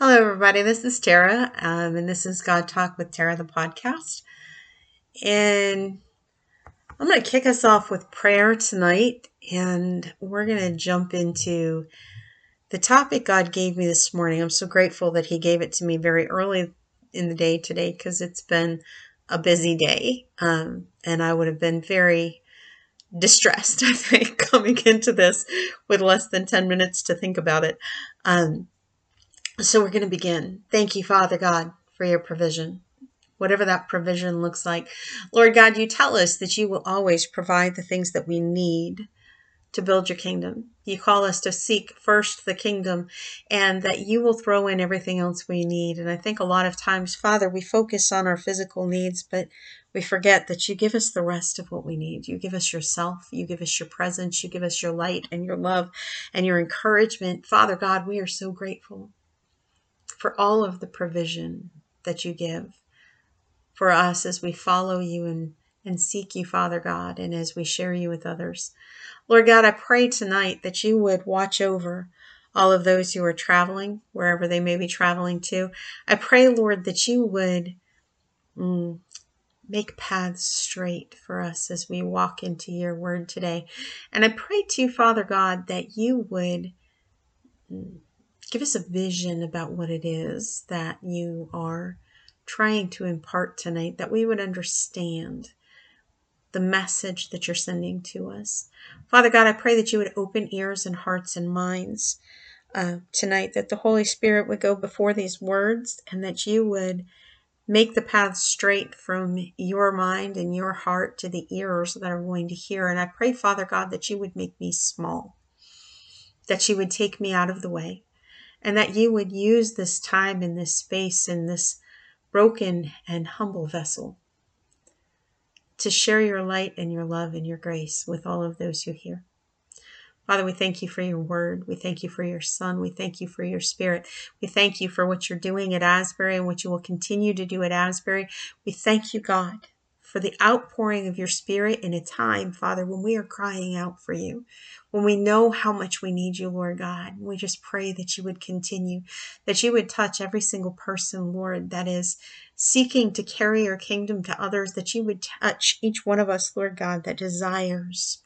Hello, everybody. This is Tera, um, and this is God Talk with Tera, the podcast. And I'm going to kick us off with prayer tonight, and we're going to jump into the topic God gave me this morning. I'm so grateful that He gave it to me very early in the day today because it's been a busy day, um, and I would have been very distressed, I think, coming into this with less than 10 minutes to think about it. Um, so we're going to begin. Thank you, Father God, for your provision. Whatever that provision looks like. Lord God, you tell us that you will always provide the things that we need to build your kingdom. You call us to seek first the kingdom and that you will throw in everything else we need. And I think a lot of times, Father, we focus on our physical needs, but we forget that you give us the rest of what we need. You give us yourself, you give us your presence, you give us your light and your love and your encouragement. Father God, we are so grateful for all of the provision that you give for us as we follow you and, and seek you, Father God, and as we share you with others. Lord God, I pray tonight that you would watch over all of those who are traveling, wherever they may be traveling to. I pray, Lord, that you would mm, make paths straight for us as we walk into your word today. And I pray to you, Father God, that you would. Mm, give us a vision about what it is that you are trying to impart tonight, that we would understand the message that you're sending to us. Father God, I pray that you would open ears and hearts and minds uh, tonight, that the Holy Spirit would go before these words and that you would make the path straight from your mind and your heart to the ears that are going to hear. And I pray, Father God, that you would make me small, that you would take me out of the way, and that you would use this time in this space in this broken and humble vessel to share your light and your love and your grace with all of those who hear. Father, we thank you for your word. We thank you for your son. We thank you for your spirit. We thank you for what you're doing at Asbury and what you will continue to do at Asbury. We thank you, God, for the outpouring of your spirit in a time, Father, when we are crying out for you, when we know how much we need you, Lord God. We just pray that you would continue, that you would touch every single person, Lord, that is seeking to carry your kingdom to others, that you would touch each one of us, Lord God, that desires,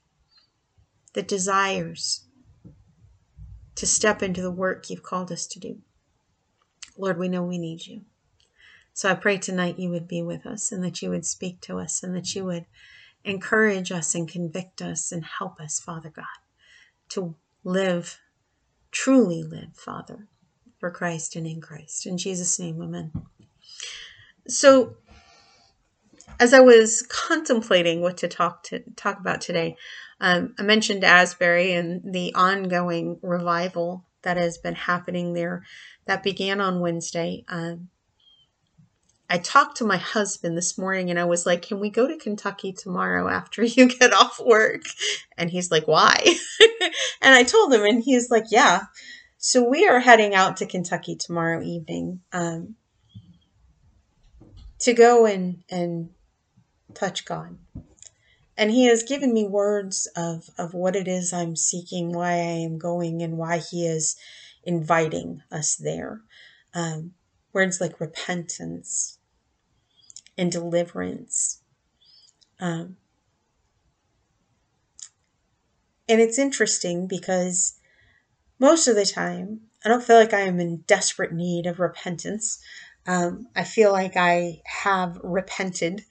that desires to step into the work you've called us to do. Lord, we know we need you. So I pray tonight you would be with us and that you would speak to us and that you would encourage us and convict us and help us, Father God, to live, truly live, Father, for Christ and in Christ. In Jesus' name, amen. So as I was contemplating what to talk to talk about today, um, I mentioned Asbury and the ongoing revival that has been happening there that began on Wednesday. Um, I talked to my husband this morning and I was like, Can we go to Kentucky tomorrow after you get off work? And he's like, Why? and I told him, and he's like, Yeah. So we are heading out to Kentucky tomorrow evening um, to go and, and touch God. And he has given me words of, of what it is I'm seeking, why I am going, and why he is inviting us there. Um, words like repentance, and deliverance. Um, and it's interesting because most of the time, I don't feel like I am in desperate need of repentance. Um, I feel like I have repented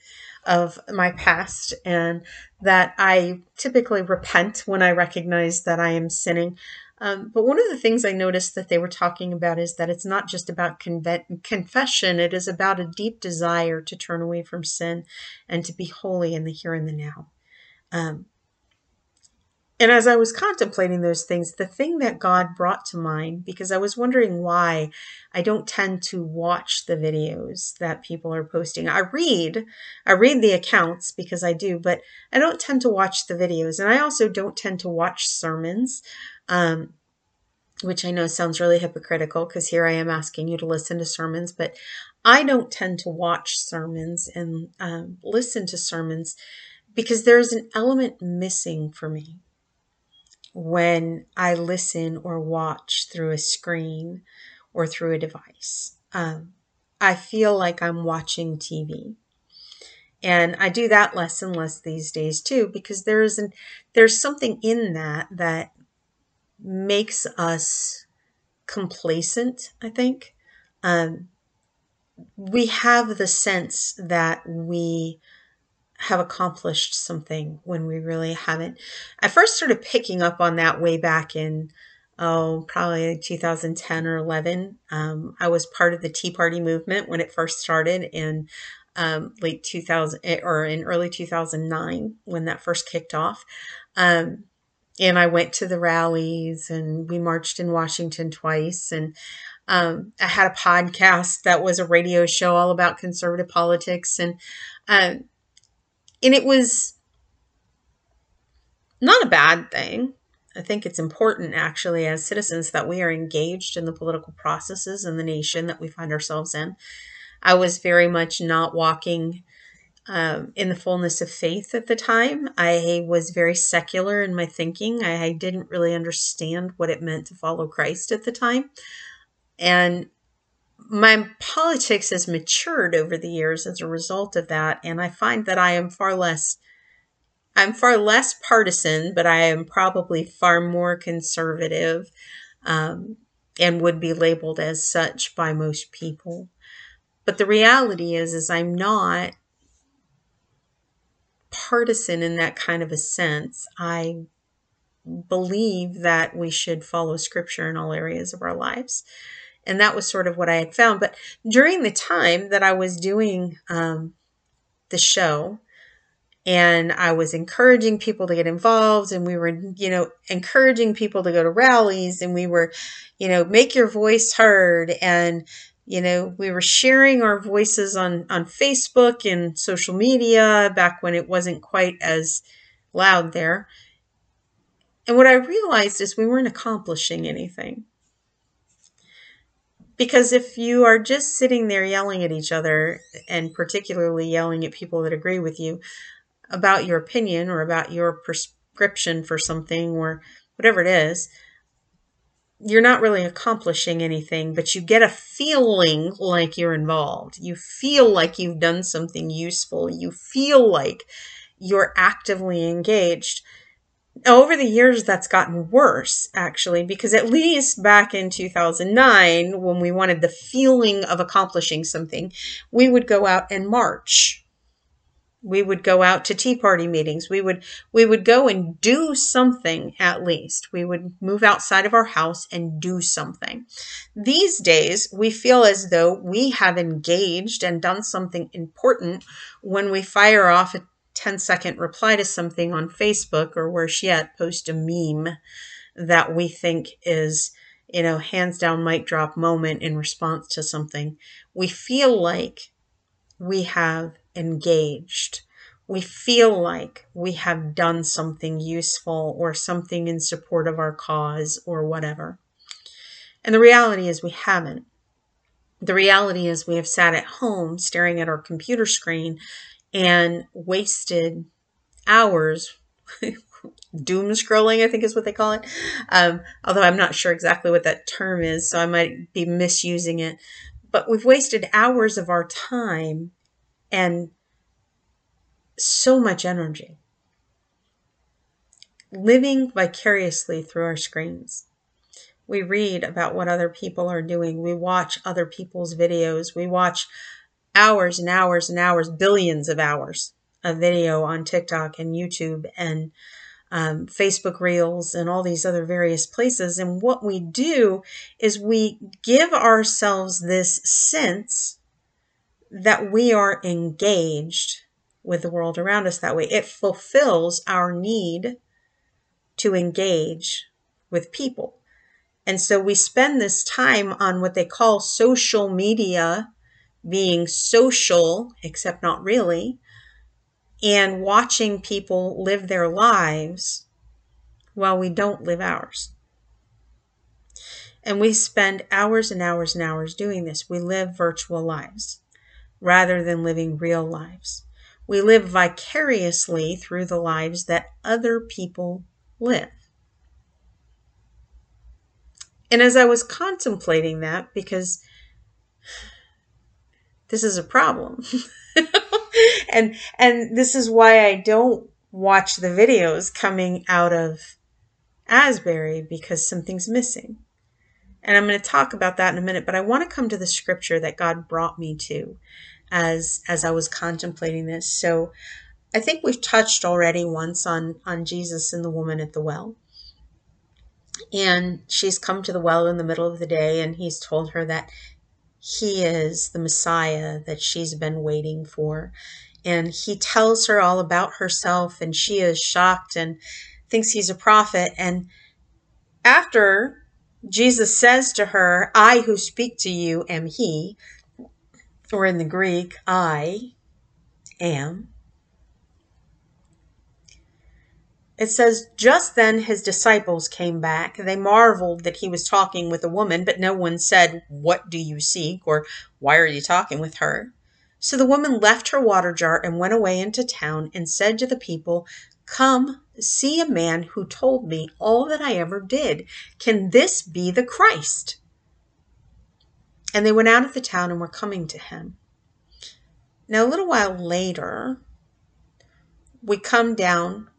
of my past and that I typically repent when I recognize that I am sinning. Um, but one of the things I noticed that they were talking about is that it's not just about confession, it is about a deep desire to turn away from sin and to be holy in the here and the now. Um, and as I was contemplating those things, the thing that God brought to mind, because I was wondering why I don't tend to watch the videos that people are posting. I read, I read the accounts because I do, but I don't tend to watch the videos. And I also don't tend to watch sermons, um, which I know sounds really hypocritical because here I am asking you to listen to sermons, but I don't tend to watch sermons and um, listen to sermons because there's an element missing for me when I listen or watch through a screen or through a device. Um, I feel like I'm watching TV. And I do that less and less these days too, because there's an there's something in that that makes us complacent, I think. Um, we have the sense that we have accomplished something when we really haven't. I first started picking up on that way back in, oh, probably 2010 or 11. Um, I was part of the Tea Party movement when it first started in um, late 2000 eh, or in early 2009 when that first kicked off. Um, and I went to the rallies and we marched in Washington twice. And um, I had a podcast that was a radio show all about conservative politics. And, um, and it was not a bad thing. I think it's important, actually, as citizens, that we are engaged in the political processes in the nation that we find ourselves in. I was very much not walking um, in the fullness of faith at the time. I was very secular in my thinking. I, I didn't really understand what it meant to follow Christ at the time. And my politics has matured over the years as a result of that. And I find that I am far less. I'm far less partisan, but I am probably far more conservative um, and would be labeled as such by most people. But the reality is, is I'm not partisan in that kind of a sense. I believe that we should follow scripture in all areas of our lives. And that was sort of what I had found. But during the time that I was doing um, the show, and I was encouraging people to get involved, and we were, you know, encouraging people to go to rallies, and we were, you know, make your voice heard, and you know we were sharing our voices on on facebook and social media back when it wasn't quite as loud there. And what i realized is we weren't accomplishing anything. Because if you are just sitting there yelling at each other and particularly yelling at people that agree with you about your opinion or about your prescription for something or whatever it is you're not really accomplishing anything, but you get a feeling like you're involved. You feel like you've done something useful. You feel like you're actively engaged. Over the years, that's gotten worse, actually, because at least back in 2009, when we wanted the feeling of accomplishing something, we would go out and march we would go out to tea party meetings. We would we would go and do something at least. We would move outside of our house and do something. These days we feel as though we have engaged and done something important when we fire off a 10 second reply to something on facebook or worse yet post a meme that we think is you know hands down mic drop moment in response to something. We feel like we have engaged. We feel like we have done something useful or something in support of our cause or whatever. And the reality is we haven't. The reality is we have sat at home staring at our computer screen and wasted hours doom scrolling, I think is what they call it. Um, although I'm not sure exactly what that term is, so I might be misusing it. But we've wasted hours of our time and so much energy living vicariously through our screens. We read about what other people are doing. We watch other people's videos. We watch hours and hours and hours, billions of hours of video on TikTok and YouTube and um, Facebook Reels and all these other various places. And what we do is we give ourselves this sense that we are engaged with the world around us that way. It fulfills our need to engage with people. And so we spend this time on what they call social media, being social, except not really, and watching people live their lives while we don't live ours. And we spend hours and hours and hours doing this. We live virtual lives rather than living real lives. We live vicariously through the lives that other people live. And as I was contemplating that, because this is a problem. and and this is why I don't watch the videos coming out of Asbury because something's missing. And I'm going to talk about that in a minute, but I want to come to the scripture that God brought me to as as I was contemplating this. So I think we've touched already once on on Jesus and the woman at the well. And she's come to the well in the middle of the day and he's told her that he is the Messiah that she's been waiting for. And he tells her all about herself and she is shocked and thinks he's a prophet and after Jesus says to her, I who speak to you am he, or in the Greek, I am. It says, Just then his disciples came back. They marveled that he was talking with a woman, but no one said, What do you seek? or Why are you talking with her? So the woman left her water jar and went away into town and said to the people, Come, see a man who told me all that I ever did. Can this be the Christ? And they went out of the town and were coming to him. Now, a little while later, we come down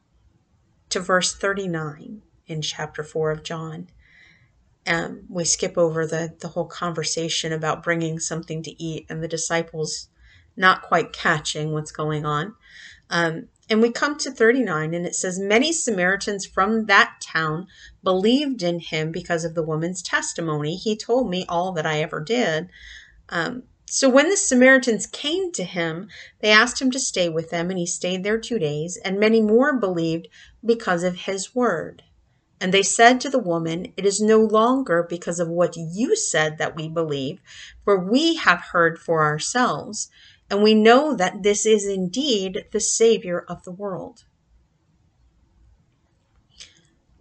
to verse 39 in chapter 4 of John. Um, we skip over the, the whole conversation about bringing something to eat and the disciples not quite catching what's going on. Um, and we come to 39, and it says, Many Samaritans from that town believed in him because of the woman's testimony. He told me all that I ever did. Um, so when the Samaritans came to him, they asked him to stay with them, and he stayed there two days, and many more believed because of his word. And they said to the woman, It is no longer because of what you said that we believe, for we have heard for ourselves and we know that this is indeed the Savior of the world.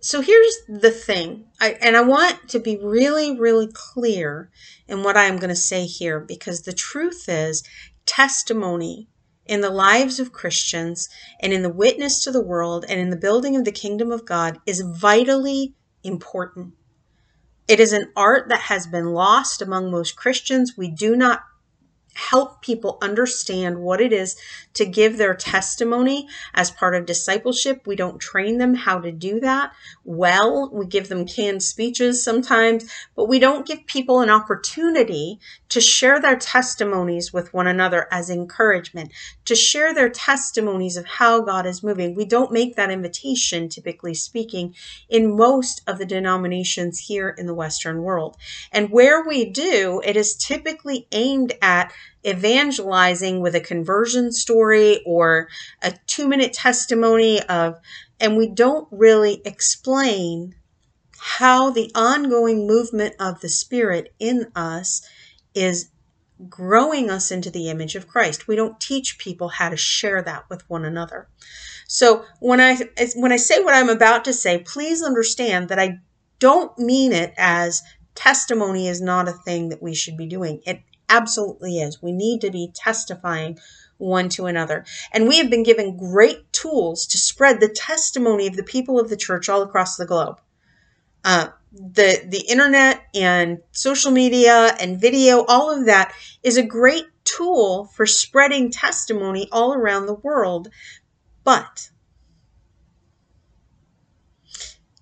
So here's the thing, I, and I want to be really, really clear in what I'm going to say here because the truth is, testimony in the lives of Christians and in the witness to the world and in the building of the kingdom of God is vitally important. It is an art that has been lost among most Christians. We do not help people understand what it is to give their testimony as part of discipleship. We don't train them how to do that well. We give them canned speeches sometimes, but we don't give people an opportunity to share their testimonies with one another as encouragement, to share their testimonies of how God is moving. We don't make that invitation, typically speaking, in most of the denominations here in the Western world. And where we do, it is typically aimed at evangelizing with a conversion story or a two minute testimony of, and we don't really explain how the ongoing movement of the Spirit in us is growing us into the image of Christ. We don't teach people how to share that with one another. So when I when I say what I'm about to say, please understand that I don't mean it as testimony is not a thing that we should be doing. It absolutely is. We need to be testifying one to another. And we have been given great tools to spread the testimony of the people of the church all across the globe. Uh, the the internet and social media and video, all of that is a great tool for spreading testimony all around the world. But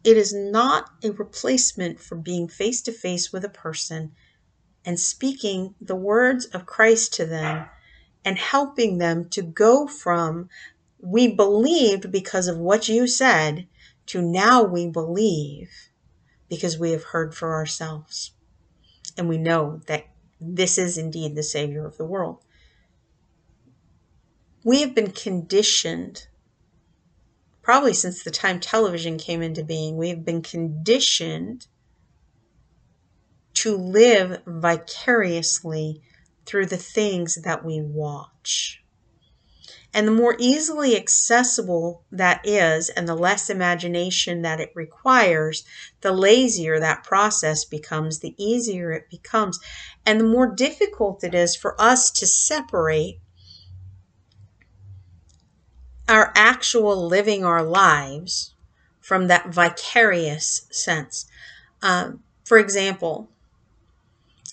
it is not a replacement for being face to face with a person and speaking the words of Christ to them and helping them to go from we believed because of what you said to now we believe because we have heard for ourselves. And we know that this is indeed the Savior of the world. We have been conditioned, probably since the time television came into being, we have been conditioned to live vicariously through the things that we watch. And the more easily accessible that is, and the less imagination that it requires, the lazier that process becomes, the easier it becomes, and the more difficult it is for us to separate our actual living our lives from that vicarious sense. Um, For example,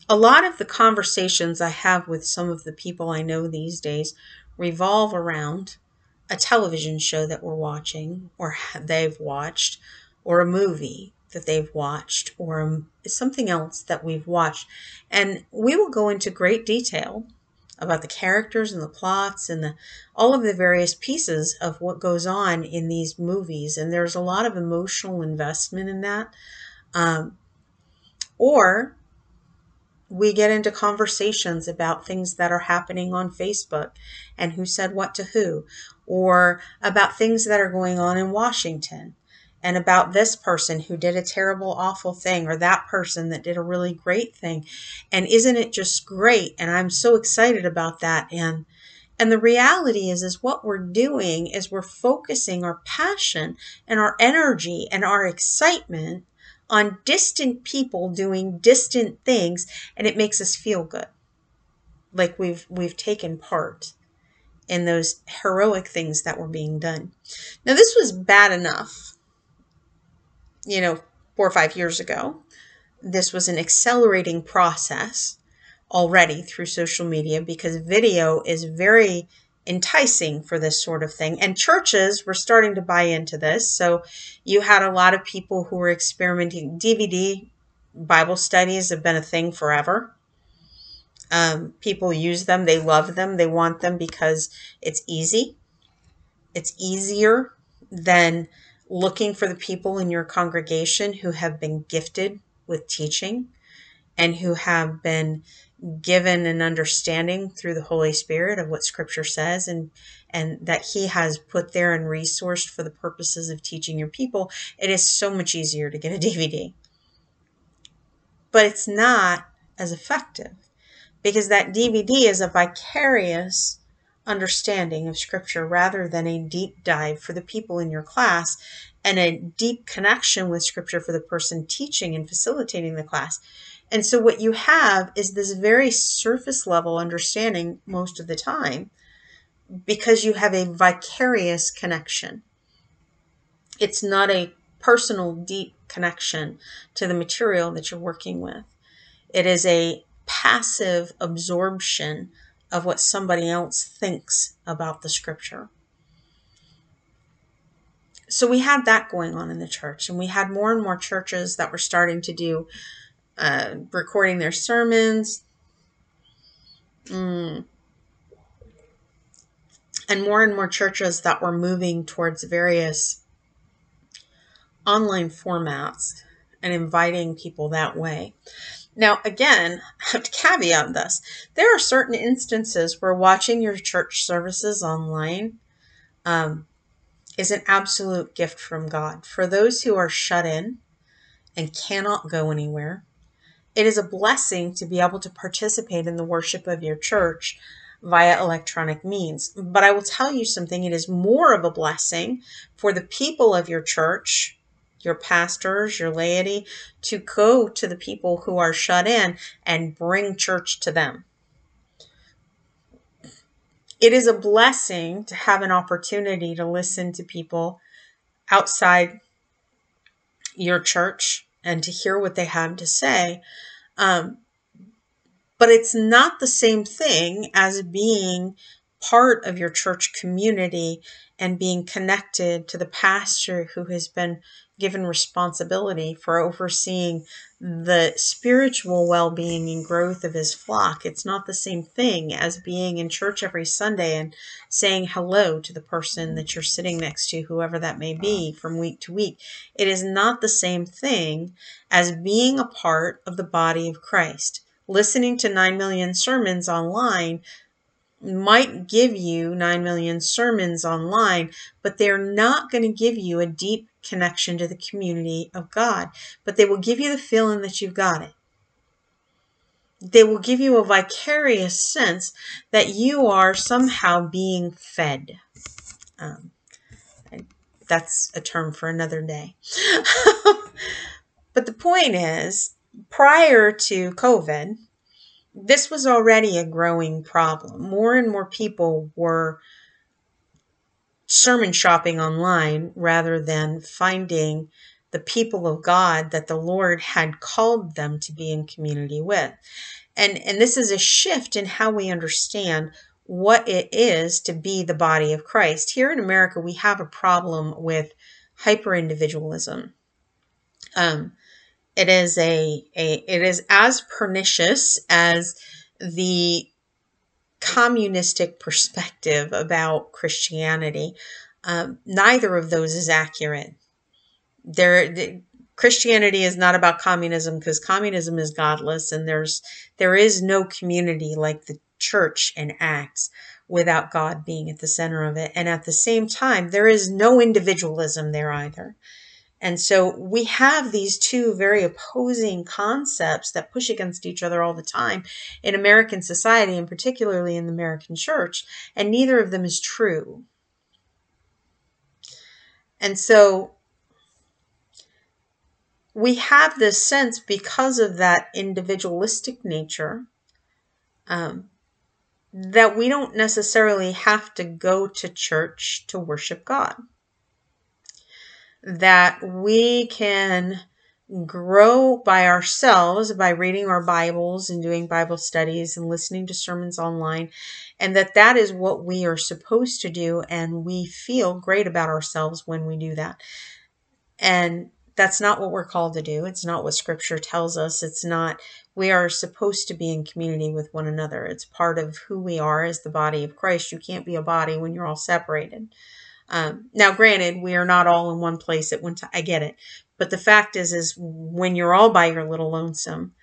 a lot of the conversations I have with some of the people I know these days revolve around a television show that we're watching or they've watched or a movie that they've watched or something else that we've watched. And we will go into great detail about the characters and the plots and the, all of the various pieces of what goes on in these movies. And there's a lot of emotional investment in that. Um, or we get into conversations about things that are happening on Facebook and who said what to who, or about things that are going on in Washington and about this person who did a terrible, awful thing, or that person that did a really great thing. And isn't it just great? And I'm so excited about that. And and the reality is, is what we're doing is we're focusing our passion and our energy and our excitement on distant people doing distant things, and it makes us feel good. Like we've we've taken part in those heroic things that were being done. Now this was bad enough you know, four or five years ago. This was an accelerating process already through social media because video is very enticing for this sort of thing. And churches were starting to buy into this. So you had a lot of people who were experimenting. DVD Bible studies have been a thing forever. Um, people use them, they love them, they want them because it's easy. It's easier than looking for the people in your congregation who have been gifted with teaching and who have been given an understanding through the Holy Spirit of what Scripture says and and that He has put there and resourced for the purposes of teaching your people, it is so much easier to get a DVD. But it's not as effective because that DVD is a vicarious understanding of Scripture rather than a deep dive for the people in your class and a deep connection with Scripture for the person teaching and facilitating the class. And so, what you have is this very surface level understanding most of the time because you have a vicarious connection. It's not a personal, deep connection to the material that you're working with. It is a passive absorption of what somebody else thinks about the scripture. So we had that going on in the church, and we had more and more churches that were starting to do uh, recording their sermons. Mm. And more and more churches that were moving towards various online formats and inviting people that way. Now, again, I have to caveat this. There are certain instances where watching your church services online um, is an absolute gift from God. For those who are shut in and cannot go anywhere, it is a blessing to be able to participate in the worship of your church via electronic means. But I will tell you something, it is more of a blessing for the people of your church your pastors, your laity, to go to the people who are shut in and bring church to them. It is a blessing to have an opportunity to listen to people outside your church and to hear what they have to say. Um, but it's not the same thing as being part of your church community and being connected to the pastor who has been given responsibility for overseeing the spiritual well being and growth of his flock. It's not the same thing as being in church every Sunday and saying hello to the person that you're sitting next to, whoever that may be, from week to week. It is not the same thing as being a part of the body of Christ. Listening to 9 million sermons online might give you 9 million sermons online, but they're not going to give you a deep connection to the community of God. But they will give you the feeling that you've got it. They will give you a vicarious sense that you are somehow being fed. Um, that's a term for another day. but the point is, prior to COVID, this was already a growing problem. More and more people were sermon shopping online rather than finding the people of God that the Lord had called them to be in community with. And, and this is a shift in how we understand what it is to be the body of Christ. Here in America, we have a problem with hyper individualism. Um, it is a, a it is as pernicious as the communistic perspective about Christianity. Um, neither of those is accurate. There, the, Christianity is not about communism because communism is godless, and there's there is no community like the church in Acts without God being at the center of it. And at the same time, there is no individualism there either. And so we have these two very opposing concepts that push against each other all the time in American society and particularly in the American church, and neither of them is true. And so we have this sense because of that individualistic nature um, that we don't necessarily have to go to church to worship God that we can grow by ourselves by reading our bibles and doing bible studies and listening to sermons online and that that is what we are supposed to do and we feel great about ourselves when we do that. And that's not what we're called to do. It's not what scripture tells us. It's not we are supposed to be in community with one another. It's part of who we are as the body of christ. You can't be a body when you're all separated um, now, granted, we are not all in one place at one time. I get it, but the fact is, is when you're all by your little lonesome,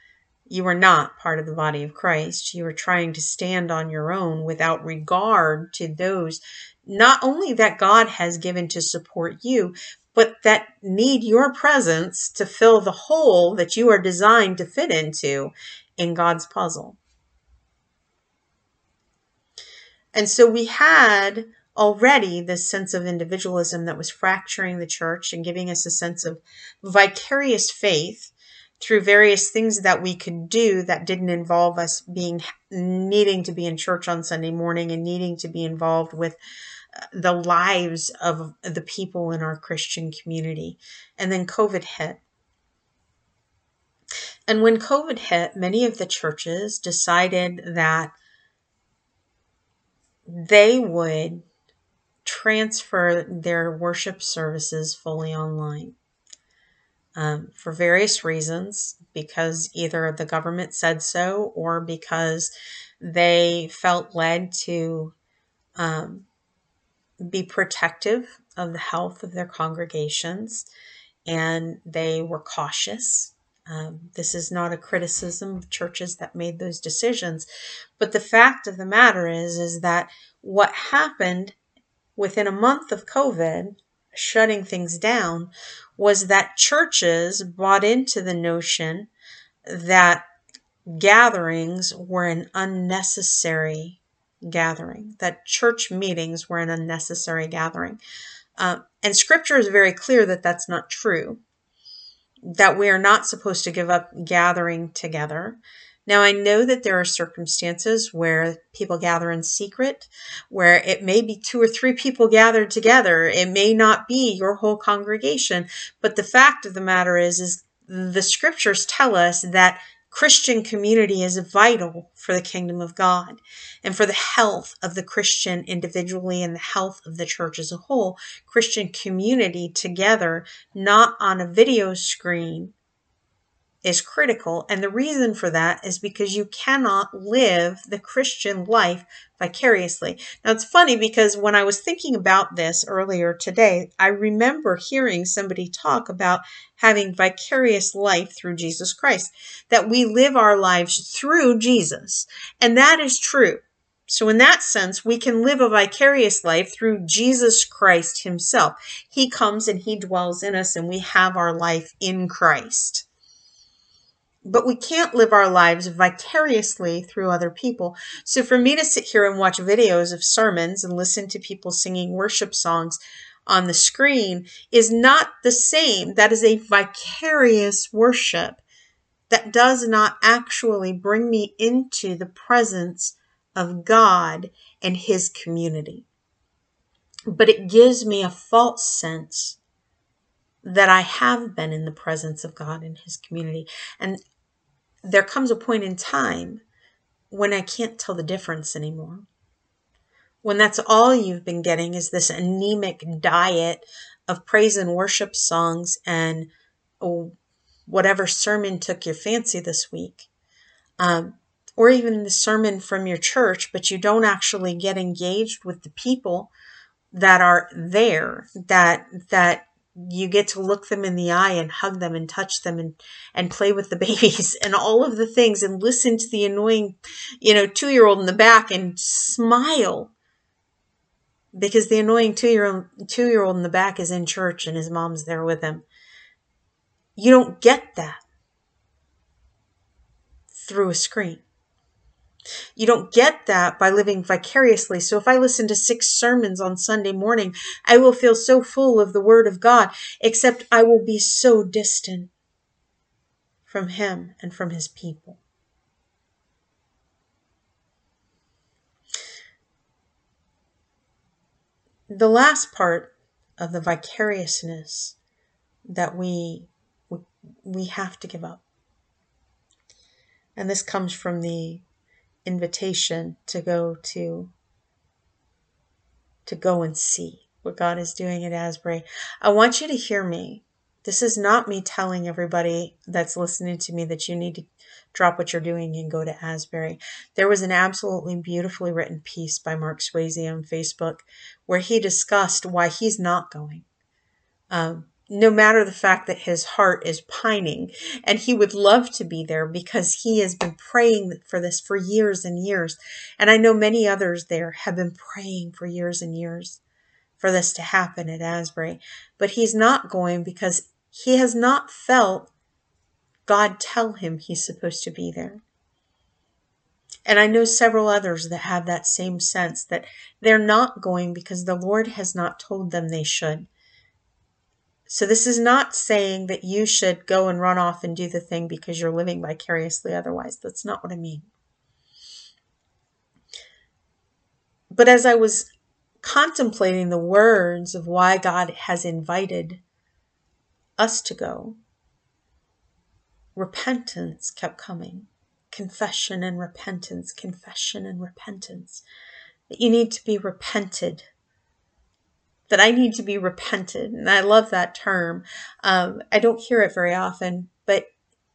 you are not part of the body of Christ. You are trying to stand on your own without regard to those not only that God has given to support you, but that need your presence to fill the hole that you are designed to fit into in God's puzzle. And so we had already this sense of individualism that was fracturing the church and giving us a sense of vicarious faith through various things that we could do that didn't involve us being needing to be in church on Sunday morning and needing to be involved with uh, the lives of the people in our Christian community. And then COVID hit. And when COVID hit, many of the churches decided that they would transfer their worship services fully online um, for various reasons because either the government said so or because they felt led to um, be protective of the health of their congregations and they were cautious. Um, this is not a criticism of churches that made those decisions, but the fact of the matter is, is that what happened within a month of COVID shutting things down was that churches bought into the notion that gatherings were an unnecessary gathering, that church meetings were an unnecessary gathering. Uh, and scripture is very clear that that's not true, that we are not supposed to give up gathering together, now, I know that there are circumstances where people gather in secret, where it may be two or three people gathered together. It may not be your whole congregation. But the fact of the matter is, is the scriptures tell us that Christian community is vital for the kingdom of God and for the health of the Christian individually and the health of the church as a whole. Christian community together, not on a video screen, is critical. And the reason for that is because you cannot live the Christian life vicariously. Now, it's funny because when I was thinking about this earlier today, I remember hearing somebody talk about having vicarious life through Jesus Christ, that we live our lives through Jesus. And that is true. So, in that sense, we can live a vicarious life through Jesus Christ Himself. He comes and He dwells in us, and we have our life in Christ but we can't live our lives vicariously through other people. So for me to sit here and watch videos of sermons and listen to people singing worship songs on the screen is not the same. That is a vicarious worship that does not actually bring me into the presence of God and His community. But it gives me a false sense that I have been in the presence of God in His community. And there comes a point in time when I can't tell the difference anymore. When that's all you've been getting is this anemic diet of praise and worship songs and oh, whatever sermon took your fancy this week. Um, or even the sermon from your church, but you don't actually get engaged with the people that are there, that that you get to look them in the eye and hug them and touch them and and play with the babies and all of the things and listen to the annoying you know 2-year-old in the back and smile. Because the annoying 2-year-old 2-year-old in the back is in church and his mom's there with him. You don't get that through a screen you don't get that by living vicariously. So if I listen to six sermons on Sunday morning, I will feel so full of the Word of God, except I will be so distant from Him and from His people. The last part of the vicariousness that we we have to give up. And this comes from the invitation to go to to go and see what God is doing at Asbury. I want you to hear me. This is not me telling everybody that's listening to me that you need to drop what you're doing and go to Asbury. There was an absolutely beautifully written piece by Mark Swayze on Facebook where he discussed why he's not going. Um, no matter the fact that his heart is pining and he would love to be there because he has been praying for this for years and years. And I know many others there have been praying for years and years for this to happen at Asbury. But he's not going because he has not felt God tell him he's supposed to be there. And I know several others that have that same sense that they're not going because the Lord has not told them they should. So this is not saying that you should go and run off and do the thing because you're living vicariously otherwise. That's not what I mean. But as I was contemplating the words of why God has invited us to go, repentance kept coming. Confession and repentance, confession and repentance. That you need to be repented that I need to be repented. And I love that term. Um, I don't hear it very often, but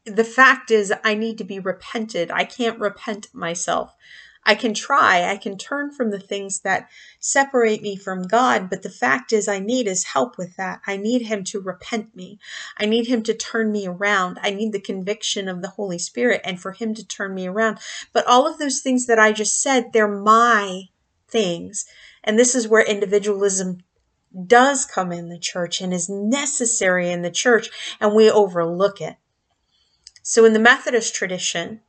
the fact is, I need to be repented. I can't repent myself. I can try, I can turn from the things that separate me from God, but the fact is, I need His help with that. I need Him to repent me. I need Him to turn me around. I need the conviction of the Holy Spirit and for Him to turn me around. But all of those things that I just said, they're my things. And this is where individualism does come in the church and is necessary in the church, and we overlook it. So, in the Methodist tradition,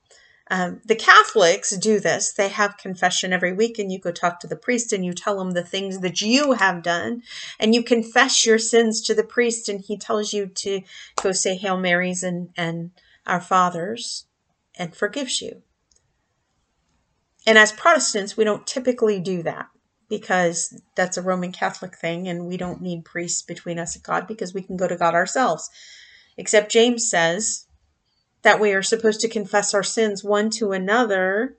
um, the Catholics do this. They have confession every week, and you go talk to the priest and you tell him the things that you have done, and you confess your sins to the priest, and he tells you to go say Hail Marys and, and Our Fathers and forgives you. And as Protestants, we don't typically do that because that's a Roman Catholic thing and we don't need priests between us and God because we can go to God ourselves. Except James says that we are supposed to confess our sins one to another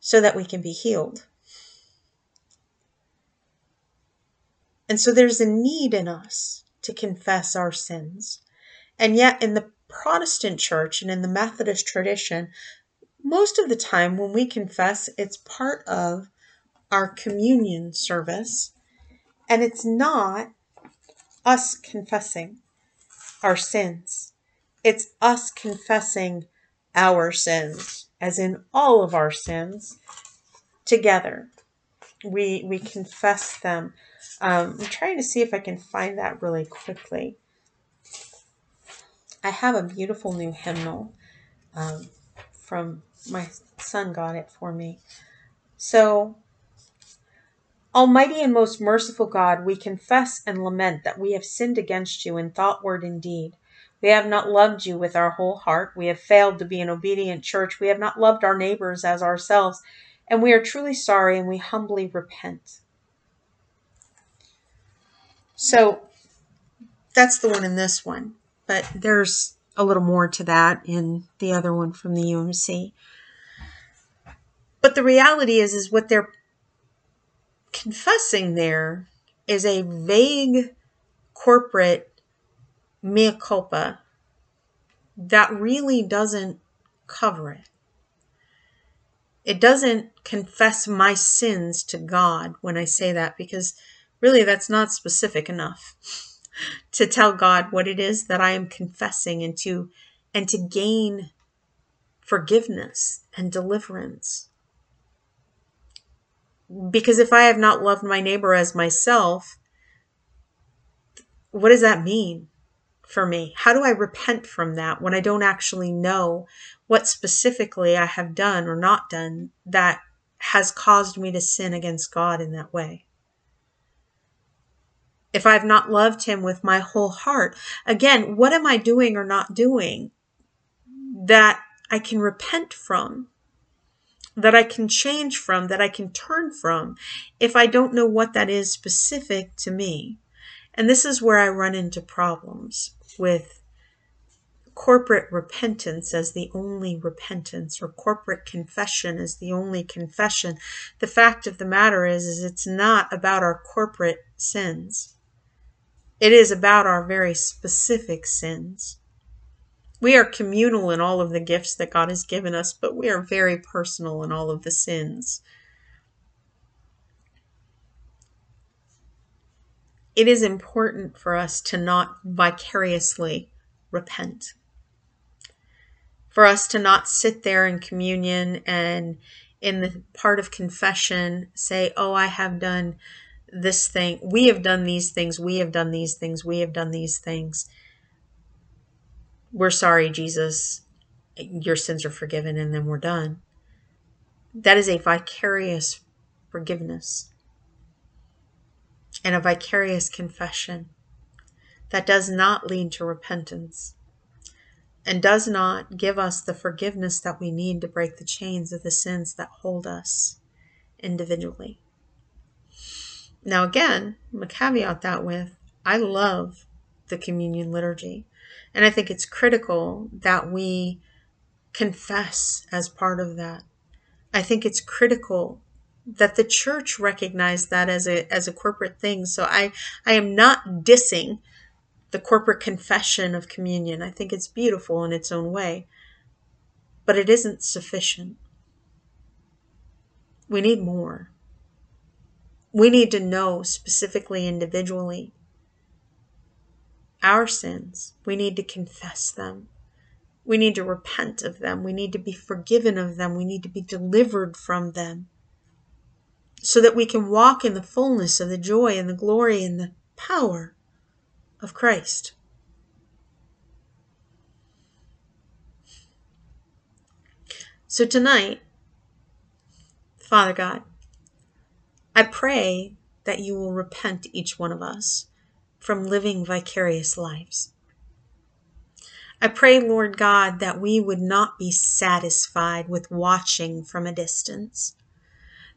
so that we can be healed. And so there's a need in us to confess our sins. And yet, in the Protestant church and in the Methodist tradition, most of the time when we confess, it's part of our communion service, and it's not us confessing our sins. It's us confessing our sins, as in all of our sins, together. We we confess them. Um, I'm trying to see if I can find that really quickly. I have a beautiful new hymnal um, from my son got it for me. So Almighty and most merciful God, we confess and lament that we have sinned against you in thought, word, and deed. We have not loved you with our whole heart. We have failed to be an obedient church. We have not loved our neighbors as ourselves. And we are truly sorry and we humbly repent. So, that's the one in this one. But there's a little more to that in the other one from the UMC. But the reality is, is what they're confessing there is a vague corporate mea culpa that really doesn't cover it. It doesn't confess my sins to God when I say that because really that's not specific enough to tell God what it is that I am confessing and to and to gain forgiveness and deliverance. Because if I have not loved my neighbor as myself, what does that mean for me? How do I repent from that when I don't actually know what specifically I have done or not done that has caused me to sin against God in that way? If I've not loved Him with my whole heart, again, what am I doing or not doing that I can repent from? That I can change from, that I can turn from, if I don't know what that is specific to me. And this is where I run into problems with corporate repentance as the only repentance or corporate confession as the only confession. The fact of the matter is, is it's not about our corporate sins. It is about our very specific sins. We are communal in all of the gifts that God has given us, but we are very personal in all of the sins. It is important for us to not vicariously repent. For us to not sit there in communion and in the part of confession say, Oh, I have done this thing. We have done these things. We have done these things. We have done these things we're sorry, Jesus, your sins are forgiven, and then we're done. That is a vicarious forgiveness and a vicarious confession that does not lead to repentance and does not give us the forgiveness that we need to break the chains of the sins that hold us individually. Now, again, I'm going to caveat that with I love the communion liturgy. And I think it's critical that we confess as part of that. I think it's critical that the church recognize that as a as a corporate thing. So I I am not dissing the corporate confession of communion. I think it's beautiful in its own way. But it isn't sufficient. We need more. We need to know specifically individually our sins. We need to confess them. We need to repent of them. We need to be forgiven of them. We need to be delivered from them so that we can walk in the fullness of the joy and the glory and the power of Christ. So tonight, Father God, I pray that you will repent each one of us from living vicarious lives. I pray, Lord God, that we would not be satisfied with watching from a distance,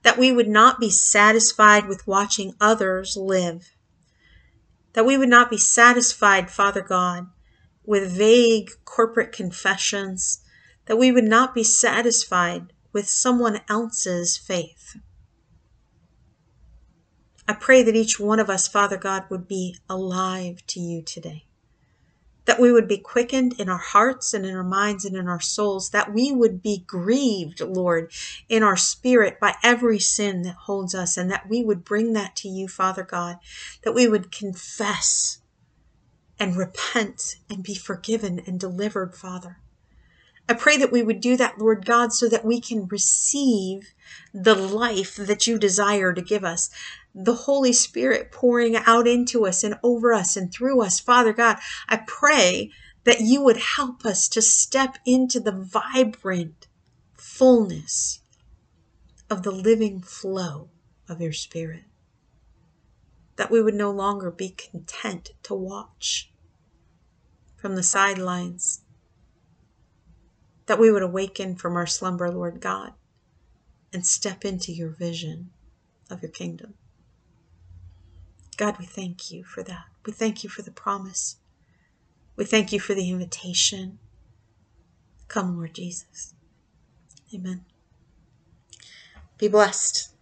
that we would not be satisfied with watching others live, that we would not be satisfied, Father God, with vague corporate confessions, that we would not be satisfied with someone else's faith. I pray that each one of us, Father God, would be alive to you today. That we would be quickened in our hearts and in our minds and in our souls. That we would be grieved, Lord, in our spirit by every sin that holds us. And that we would bring that to you, Father God. That we would confess and repent and be forgiven and delivered, Father. I pray that we would do that, Lord God, so that we can receive the life that you desire to give us the Holy Spirit pouring out into us and over us and through us. Father God, I pray that you would help us to step into the vibrant fullness of the living flow of your Spirit. That we would no longer be content to watch from the sidelines. That we would awaken from our slumber, Lord God, and step into your vision of your kingdom. God, we thank you for that. We thank you for the promise. We thank you for the invitation. Come, Lord Jesus. Amen. Be blessed.